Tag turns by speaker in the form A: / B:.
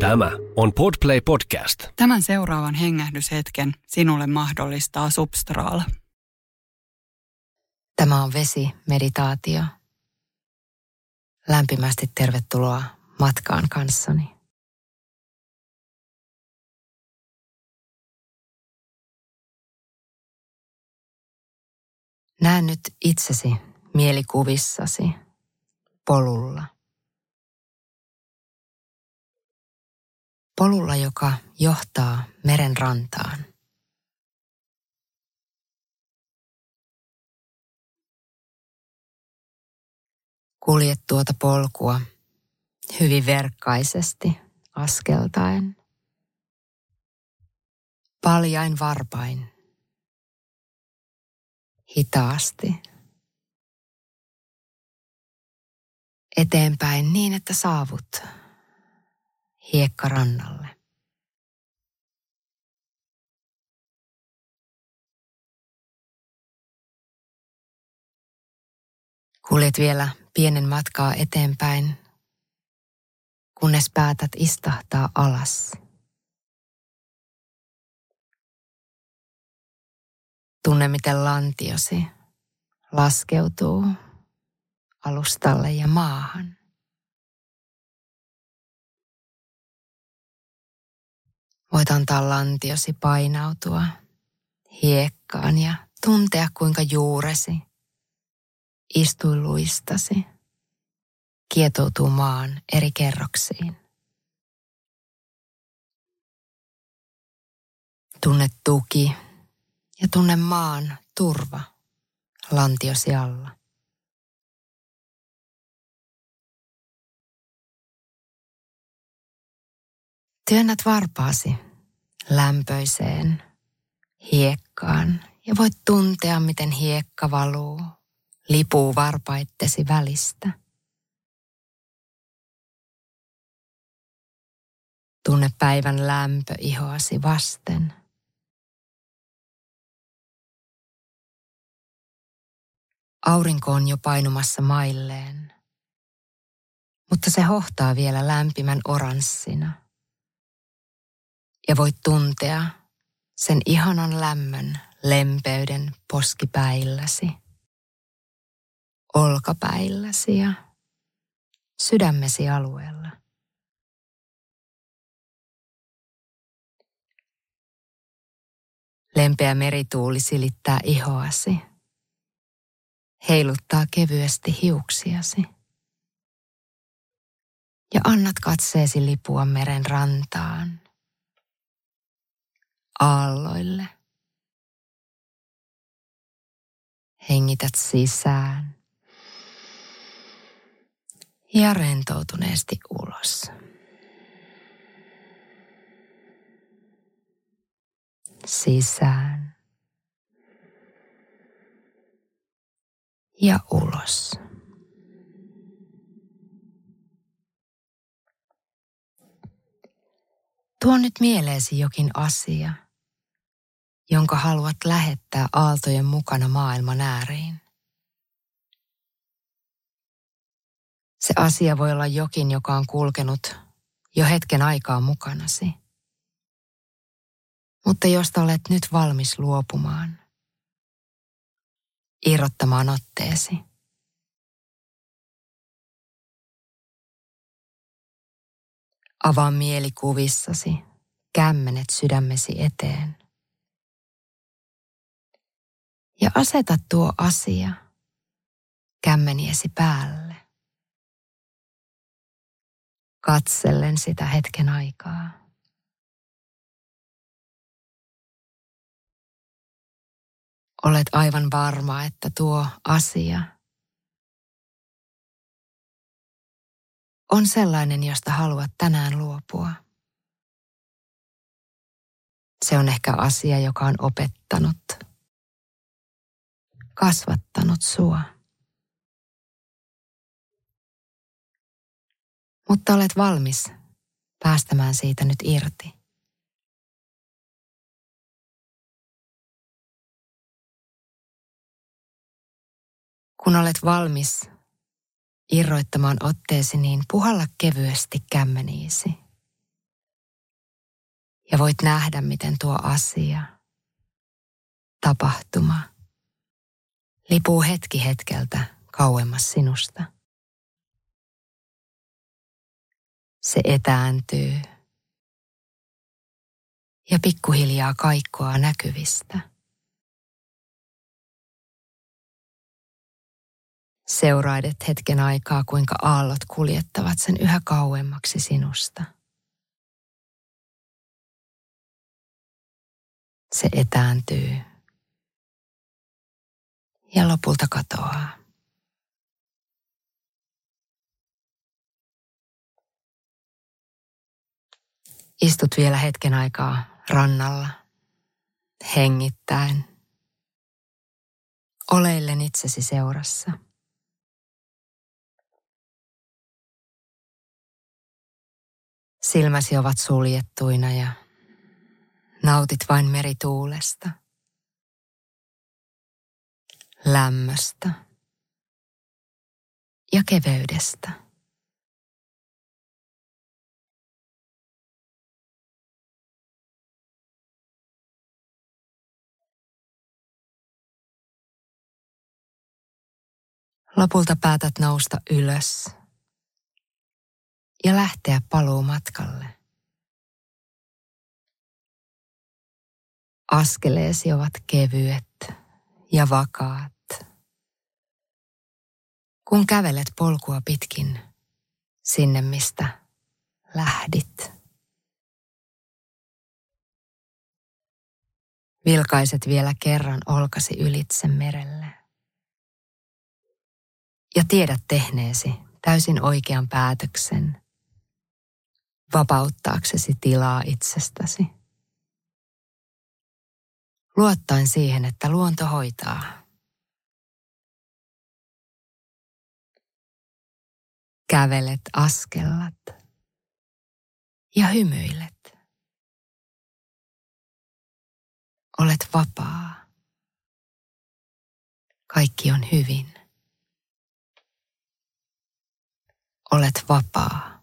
A: Tämä on Podplay Podcast.
B: Tämän seuraavan hengähdyshetken sinulle mahdollistaa Substraal.
C: Tämä on vesi meditaatio. Lämpimästi tervetuloa matkaan kanssani. Näe nyt itsesi mielikuvissasi polulla. Polulla, joka johtaa meren rantaan. Kuljet tuota polkua hyvin verkkaisesti askeltaen. Paljain varpain. Hitaasti. Eteenpäin niin, että saavut hiekkarannalle. Kuljet vielä pienen matkaa eteenpäin, kunnes päätät istahtaa alas. Tunne, miten lantiosi laskeutuu alustalle ja maahan. Voit antaa lantiosi painautua hiekkaan ja tuntea, kuinka juuresi istuiluistasi kietoutuu maan eri kerroksiin. Tunne tuki ja tunne maan turva lantiosi alla. Työnnät varpaasi lämpöiseen hiekkaan ja voit tuntea, miten hiekka valuu lipuu varpaittesi välistä. Tunne päivän lämpö ihoasi vasten. Aurinko on jo painumassa mailleen, mutta se hohtaa vielä lämpimän oranssina. Ja voit tuntea sen ihanan lämmön lempeyden poskipäilläsi olkapäilläsi ja sydämesi alueella. Lempeä merituuli silittää ihoasi, heiluttaa kevyesti hiuksiasi. Ja annat katseesi lipua meren rantaan, aalloille. Hengität sisään ja rentoutuneesti ulos. Sisään ja ulos. Tuo nyt mieleesi jokin asia, jonka haluat lähettää aaltojen mukana maailman ääriin. Se asia voi olla jokin, joka on kulkenut jo hetken aikaa mukanasi, mutta josta olet nyt valmis luopumaan, irrottamaan otteesi. Avaa mielikuvissasi kämmenet sydämesi eteen. Ja aseta tuo asia kämmeniesi päälle katsellen sitä hetken aikaa. Olet aivan varma, että tuo asia on sellainen, josta haluat tänään luopua. Se on ehkä asia, joka on opettanut, kasvattanut sua. mutta olet valmis päästämään siitä nyt irti. Kun olet valmis irroittamaan otteesi, niin puhalla kevyesti kämmeniisi. Ja voit nähdä, miten tuo asia, tapahtuma, lipuu hetki hetkeltä kauemmas sinusta. Se etääntyy ja pikkuhiljaa kaikkoa näkyvistä. Seuraidet hetken aikaa, kuinka aallot kuljettavat sen yhä kauemmaksi sinusta. Se etääntyy ja lopulta katoaa. Istut vielä hetken aikaa rannalla, hengittäen, oleillen itsesi seurassa. Silmäsi ovat suljettuina ja nautit vain merituulesta, lämmöstä ja keveydestä. Lopulta päätät nousta ylös ja lähteä paluumatkalle. Askeleesi ovat kevyet ja vakaat. Kun kävelet polkua pitkin sinne, mistä lähdit. Vilkaiset vielä kerran olkasi ylitse merelle. Ja tiedät tehneesi täysin oikean päätöksen vapauttaaksesi tilaa itsestäsi. Luottaen siihen, että luonto hoitaa. Kävelet, askellat ja hymyilet. Olet vapaa. Kaikki on hyvin. Olet vapaa.